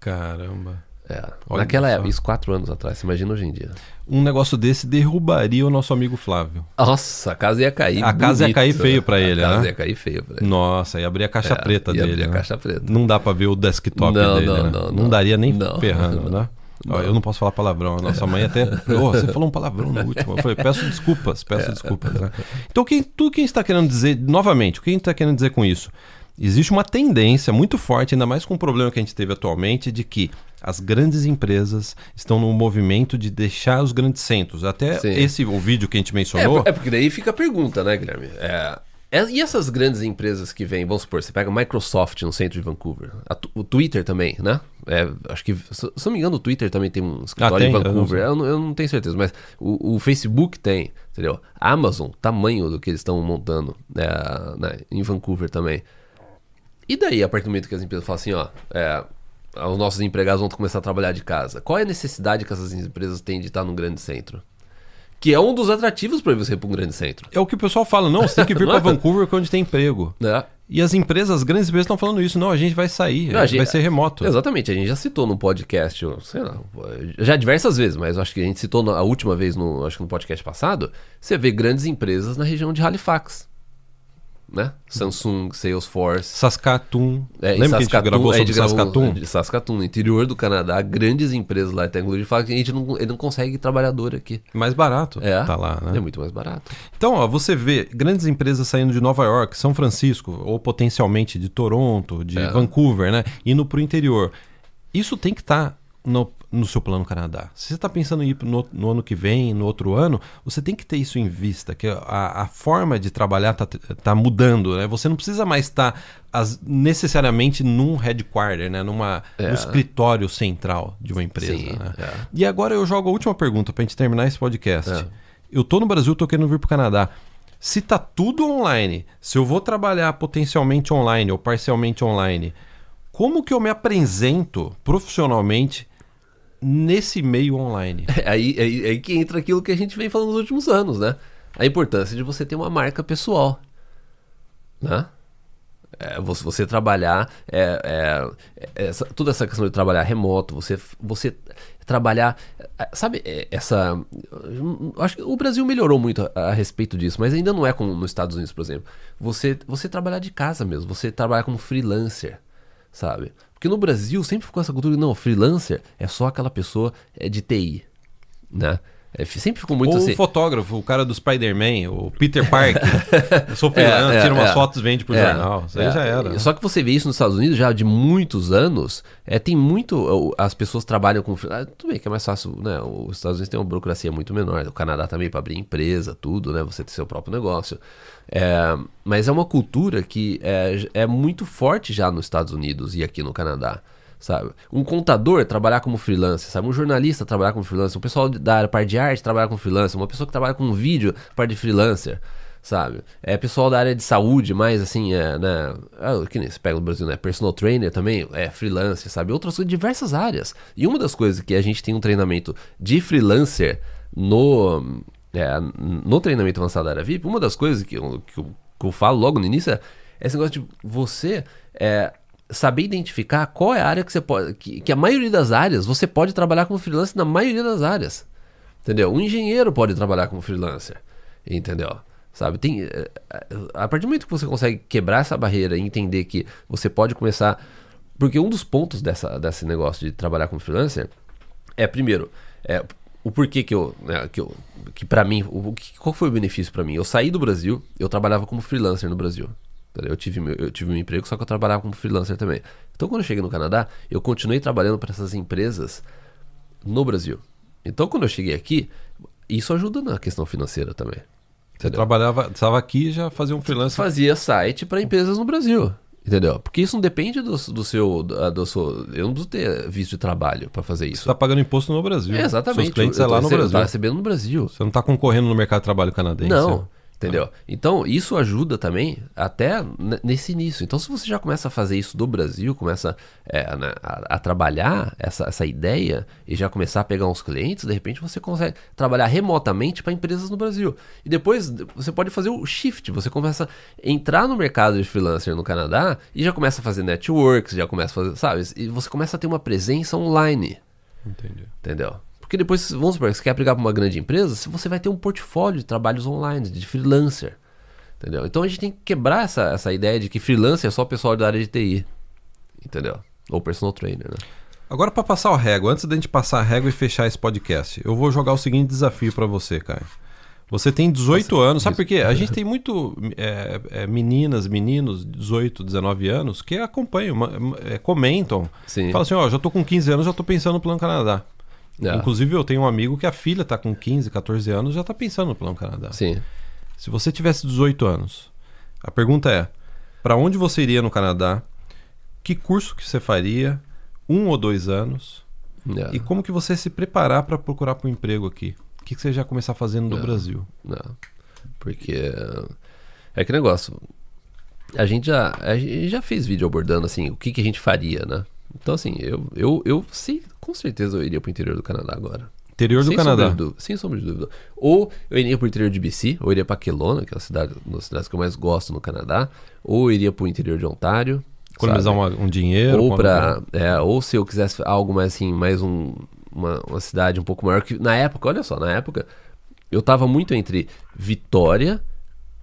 Caramba. É, Olha naquela época, isso quatro anos atrás, você imagina hoje em dia. Um negócio desse derrubaria o nosso amigo Flávio. Nossa, a casa ia cair. A casa ia bonito, cair feio pra ele, A casa né? ia cair feio pra ele. Nossa, ia abrir a caixa É, preta ia dele. abrir a né? caixa preta. Não dá pra ver o desktop Não, dele. não, né? não, não. daria nem Não. ferrando, né? Ó, eu não posso falar palavrão. A nossa mãe até. Ô, você falou um palavrão no último. Eu falei, peço desculpas, peço desculpas. né? Então, quem, tudo quem está querendo dizer, novamente, o que a gente está querendo dizer com isso? Existe uma tendência muito forte, ainda mais com o problema que a gente teve atualmente, de que as grandes empresas estão no movimento de deixar os grandes centros. Até Sim. esse o vídeo que a gente É, mencionou. é porque daí fica a pergunta, né, Guilherme? É, é- e essas grandes empresas que vêm, vamos supor, você pega a Microsoft no centro de Vancouver, a o Twitter também, né? É, acho que, se se não me engano, o Twitter também tem um escritório tem? em Vancouver. Eu não, eu não tenho certeza, mas o, o Facebook tem, entendeu? A Amazon, tamanho do que eles estão montando né, né, em Vancouver também. E daí, a partir do momento que as empresas falam assim, ó, é, os nossos empregados vão começar a trabalhar de casa. Qual é a necessidade que essas empresas têm de estar num grande centro? Que é um dos atrativos para você ir para um grande centro. É o que o pessoal fala, não, você tem que [laughs] vir para é? Vancouver que é onde tem emprego. Né? E as empresas, as grandes empresas estão falando isso. Não, a gente vai sair, Não, a gente- vai ser remoto. Exatamente, a gente já citou no podcast, sei lá, já diversas vezes, mas acho que a gente citou na- a última vez no, acho que no podcast passado, você vê grandes empresas na região de Halifax, né? Samsung, Salesforce, Saskatoon. É, em Lembra que a gente Saskatoon, gravou a sobre gente Saskatoon? de Saskatoon, no interior do Canadá, grandes empresas lá de tecnologia falam que a gente não, ele não consegue trabalhador aqui. Mais barato. É, Tá lá, né? é muito mais barato. Então, ó, você vê grandes empresas saindo de Nova York, São Francisco, ou potencialmente de Toronto, de É. Vancouver, né? Indo pro interior. Isso tem que estar no, no seu plano Canadá. Se você está pensando em ir no, no ano que vem, no outro ano, você tem que ter isso em vista, que a, a forma de trabalhar tá, tá mudando, né? Você não precisa mais estar as- necessariamente num headquarter, né? Numa, É. no escritório central de uma empresa, Sim, né? é. E agora eu jogo a última pergunta pra gente terminar esse podcast. É. Eu tô no Brasil, tô querendo vir pro Canadá. Se tá tudo online, se eu vou trabalhar potencialmente online ou parcialmente online, como que eu me apresento profissionalmente nesse meio online? [laughs] É aí, aí, aí que entra aquilo que a gente vem falando nos últimos anos, né? A importância de você ter uma marca pessoal, né? É, você, você trabalhar, é, é, é, essa- toda essa questão de trabalhar remoto, você, você trabalhar, é, sabe, é, essa, acho que o Brasil melhorou muito a, a respeito disso, mas ainda não é como nos Estados Unidos, por exemplo. Você, você trabalhar de casa mesmo, você trabalhar como freelancer, sabe? Porque no Brasil sempre ficou essa cultura de, não, freelancer é só aquela pessoa é, de TI, né? É, sempre ficou muito ou assim. o fotógrafo, o cara do Spider-Man, o Peter Parker. [laughs] eu sou freelance, É, é, tira umas é. fotos, vende pro É, jornal. Isso aí é. já era. Só que você vê isso nos Estados Unidos já de muitos anos. É, tem muito. As pessoas trabalham com. ah, tudo bem que é mais fácil, né? Os Estados Unidos tem uma burocracia muito menor. O Canadá também para abrir empresa, tudo, né? Você ter seu próprio negócio. Mas é uma cultura que é muito forte já nos Estados Unidos e aqui no Canadá. Sabe? Um contador trabalhar como freelancer, sabe? Um jornalista trabalhar como freelancer, um pessoal da área parte de arte trabalhar como freelancer, uma pessoa que trabalha com vídeo, parte de freelancer sabe? É pessoal da área de saúde, mais assim, é, né? ah, que nem se pega no Brasil, né? Personal trainer também, é freelancer, sabe? Outras coisas, diversas áreas. E uma das coisas que a gente tem um treinamento de freelancer no, é, no treinamento avançado da área VIP, uma das coisas que eu, que eu, que eu falo logo no início é esse negócio de você é, saber identificar qual é a área que você pode. Que, que a maioria das áreas você pode trabalhar como freelancer na maioria das áreas. Entendeu? Um engenheiro pode trabalhar como freelancer. Entendeu? Sabe? Tem, eh, eh, a partir do momento que você consegue quebrar essa barreira e entender que você pode começar. Porque um dos pontos dessa, desse negócio de trabalhar como freelancer é, primeiro, é, o porquê que eu. Né, que, eu que para mim, o, que- qual foi o benefício para mim? Eu saí do Brasil, eu trabalhava como freelancer no Brasil. Eu tive, eu tive um emprego, só que eu trabalhava como freelancer também. Então, quando eu cheguei no Canadá, eu continuei trabalhando para essas empresas no Brasil. Então, quando eu cheguei aqui, isso ajuda na questão financeira também. Você entendeu? trabalhava, estava aqui e já fazia um freelance. Fazia site para empresas no Brasil. Entendeu? Porque isso não depende do, do seu. Do, seu. Eu não preciso ter visto de trabalho para fazer Você isso. está pagando imposto no Brasil. É, exatamente. Seus clientes é lá no Brasil. Tá recebendo no Brasil. Você não está concorrendo no mercado de trabalho canadense. Não, entendeu? Então, isso ajuda também até nesse início. Então, se você já começa a fazer isso do Brasil, começa é, né, a, a trabalhar essa, essa ideia e já começar a pegar uns clientes, de repente você consegue trabalhar remotamente para empresas no Brasil. E depois você pode fazer o shift, você começa a entrar no mercado de freelancer no Canadá e já começa a fazer networks, já começa a fazer, sabe? E você começa a ter uma presença online. Entendi. Entendeu? Porque depois, vamos supor, você quer aplicar para uma grande empresa, se você vai ter um portfólio de trabalhos online, de freelancer. Entendeu? Então a gente tem que quebrar essa, essa ideia de que freelancer é só o pessoal da área de TI. Entendeu? Ou personal trainer, né? Agora, para passar o régua, antes da gente passar a régua e fechar esse podcast, eu vou jogar o seguinte desafio para você, Caio. Você tem 18 anos, sabe por quê? A gente tem muito é, é, meninas, meninos, 18, 19 anos, que acompanham, é, comentam. Sim. Falam assim: ó, já tô com 15 anos, já tô pensando no Plano Canadá. É. Inclusive, eu tenho um amigo que a filha tá com 15, 14 anos, já tá pensando no Plano Canadá. Sim. Se você tivesse 18 anos, a pergunta é: para onde você iria no Canadá? Que curso que você faria? Um ou dois anos? É. E como que você se preparar para procurar por um emprego aqui? O que, que você já começar fazendo no É. Brasil? Não. Porque é que negócio. A gente já, a gente já fez vídeo abordando assim o que, que a gente faria, né? Então assim, eu, eu, eu sei, com certeza eu iria pro interior do Canadá agora. Interior do sem Canadá. Sombra dúvida, sem sombra de dúvida. Ou eu iria pro interior de BC, ou iria pra Kelowna, que é a cidade, uma das cidades que eu mais gosto no Canadá, ou eu iria pro interior de Ontário. Economizar uma- um dinheiro. ou para é, ou se eu quisesse algo mais assim mais um uma, uma cidade um pouco maior que na época olha só na época eu tava muito entre Vitória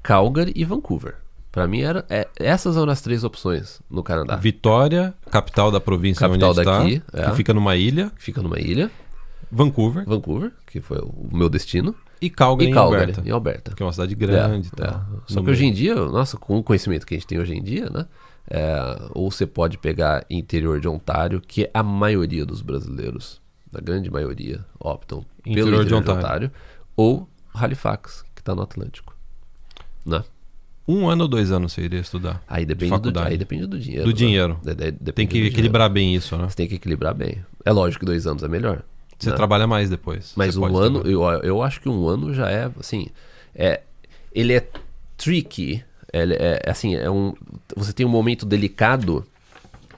Calgary e Vancouver Pra mim era é, essas eram as três opções no Canadá Vitória, capital da província Capital onde a gente daqui, está, é. que fica numa ilha, que fica numa ilha Vancouver Vancouver que foi o meu destino e Calgary, e em Calgary Alberta, em Alberta que é uma cidade grande. É, é. tal, Só que hoje meio. em dia, nossa, com o conhecimento que a gente tem hoje em dia, né? é, ou você pode pegar interior de Ontário, que a maioria dos brasileiros, a grande maioria, optam Interior pelo de interior de Ontário. Ontário, ou Halifax, que está no Atlântico. Né? Um ano ou dois anos você iria estudar. Aí depende, do, faculdade. aí depende do dinheiro. Do né? dinheiro. De- de- Tem do que dinheiro. equilibrar bem isso, né? Você tem que equilibrar bem. É lógico que dois anos é melhor. Você né? trabalha mais depois. Mas um ano, trabalhar. eu, eu acho que um ano já é, assim, é, ele é tricky, ele é, assim, é um, você tem um momento delicado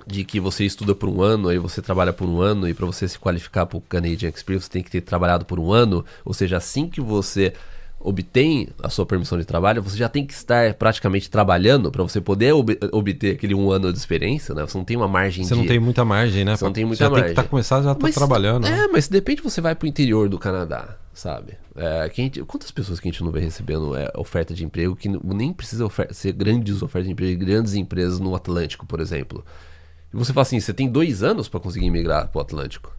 de que você estuda por um ano, aí você trabalha por um ano, e para você se qualificar para o Canadian Experience, você tem que ter trabalhado por um ano, ou seja, assim que você obtém a sua permissão de trabalho, você já tem que estar praticamente trabalhando para você poder ob- obter aquele um ano de experiência, né? Você não tem uma margem Você de... não tem muita margem, né? Você não tem muita já tem margem. que tá, começar já tá Mas- trabalhando. né? É, mas de repente você vai pro interior do Canadá, sabe? É, gente- quantas pessoas que a gente não vê recebendo é, oferta de emprego que nem precisa ofer- ser grandes ofertas de emprego, grandes empresas no Atlântico, por exemplo. E você fala assim, você tem dois anos para conseguir migrar pro Atlântico.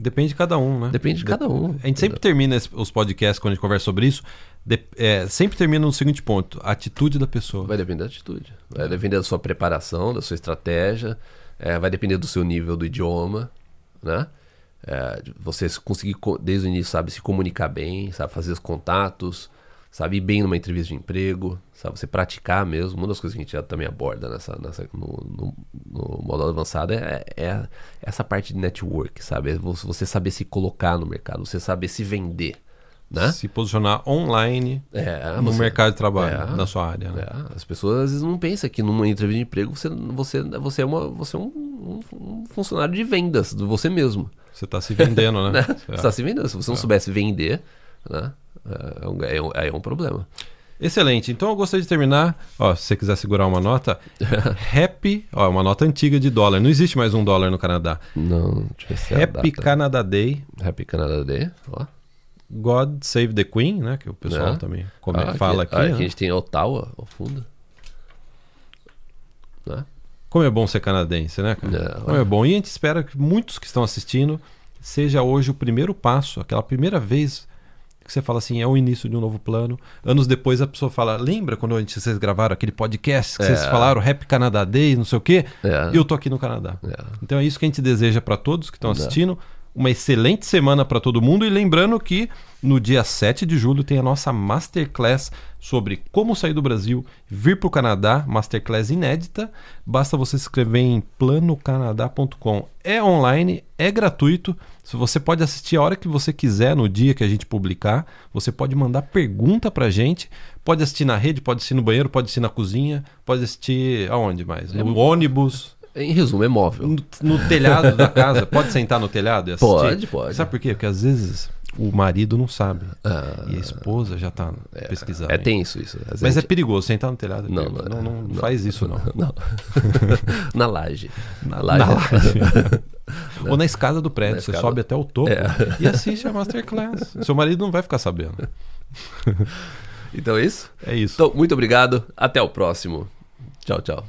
Depende de cada um, né? Depende de cada um. A gente sempre termina os podcasts quando a gente conversa sobre isso. de- é, sempre termina no seguinte ponto: a atitude da pessoa. Vai depender da atitude. Vai depender da sua preparação, da sua estratégia. é, vai depender do seu nível do idioma, né? É, você se conseguir, co- desde o início, sabe, se comunicar bem, sabe, fazer os contatos, sabe, ir bem numa entrevista de emprego, sabe, você praticar mesmo. Uma das coisas que a gente já também aborda nessa, nessa, no, no, no módulo avançado é, é essa parte de network, sabe? É vo- você saber se colocar no mercado, você saber se vender, né? Se posicionar online É, no você- mercado de trabalho, É. na sua área. Né? é, as pessoas às vezes não pensam que numa entrevista de emprego você, você, você é, uma, você é um, um- funcionário de vendas, de você mesmo. Você está se vendendo, né? [laughs] Né? É. Você está se vendendo. Se você não soubesse vender, né? É é um, é um problema. Excelente. Então eu gostaria de terminar. Ó, se você quiser segurar uma nota, [laughs] Happy, ó, uma nota antiga de dólar. Não existe mais um dólar no Canadá. Não, deixa eu é Happy data. Canada Day, Happy Canada Day. Ó. God Save the Queen, né? Que o pessoal É. também come- Ah, fala aqui. ah, né? a gente tem Ottawa ao fundo. Né? Como é bom ser canadense, né, cara? É, Como é bom. E a gente espera que muitos que estão assistindo seja hoje o primeiro passo, aquela primeira vez que você fala assim, é o início de um novo plano. Anos depois a pessoa fala, lembra quando a gente, vocês gravaram aquele podcast que vocês É. falaram Happy Canada Day, não sei o quê? É. Eu tô aqui no Canadá. É. Então é isso que a gente deseja para todos que estão É. assistindo. Uma excelente semana para todo mundo e lembrando que no dia 7 de julho tem a nossa Masterclass sobre como sair do Brasil, vir para o Canadá, Masterclass inédita. Basta você se inscrever em planocanadá.com. É online, é gratuito. Você pode assistir a hora que você quiser no dia que a gente publicar. Você pode mandar pergunta para a gente. Pode assistir na rede, pode assistir no banheiro, pode assistir na cozinha, pode assistir aonde mais? No é, ônibus. Em resumo, é móvel. No, no telhado da casa. [laughs] Pode sentar no telhado e assistir? Pode, pode. Sabe por quê? Porque às vezes o marido não sabe. Ah, e a esposa já está é, pesquisando. É tenso isso. Mas é gente... é perigoso sentar no telhado. É não, não, não, não, não, faz isso, não. [laughs] Não. [laughs] na laje. Na laje. Na laje. Ou na escada do prédio. Você sobe até o topo é. e assiste a Masterclass. Seu marido não vai ficar sabendo. Então é isso? É isso. Então, muito obrigado. Até o próximo. Tchau, tchau.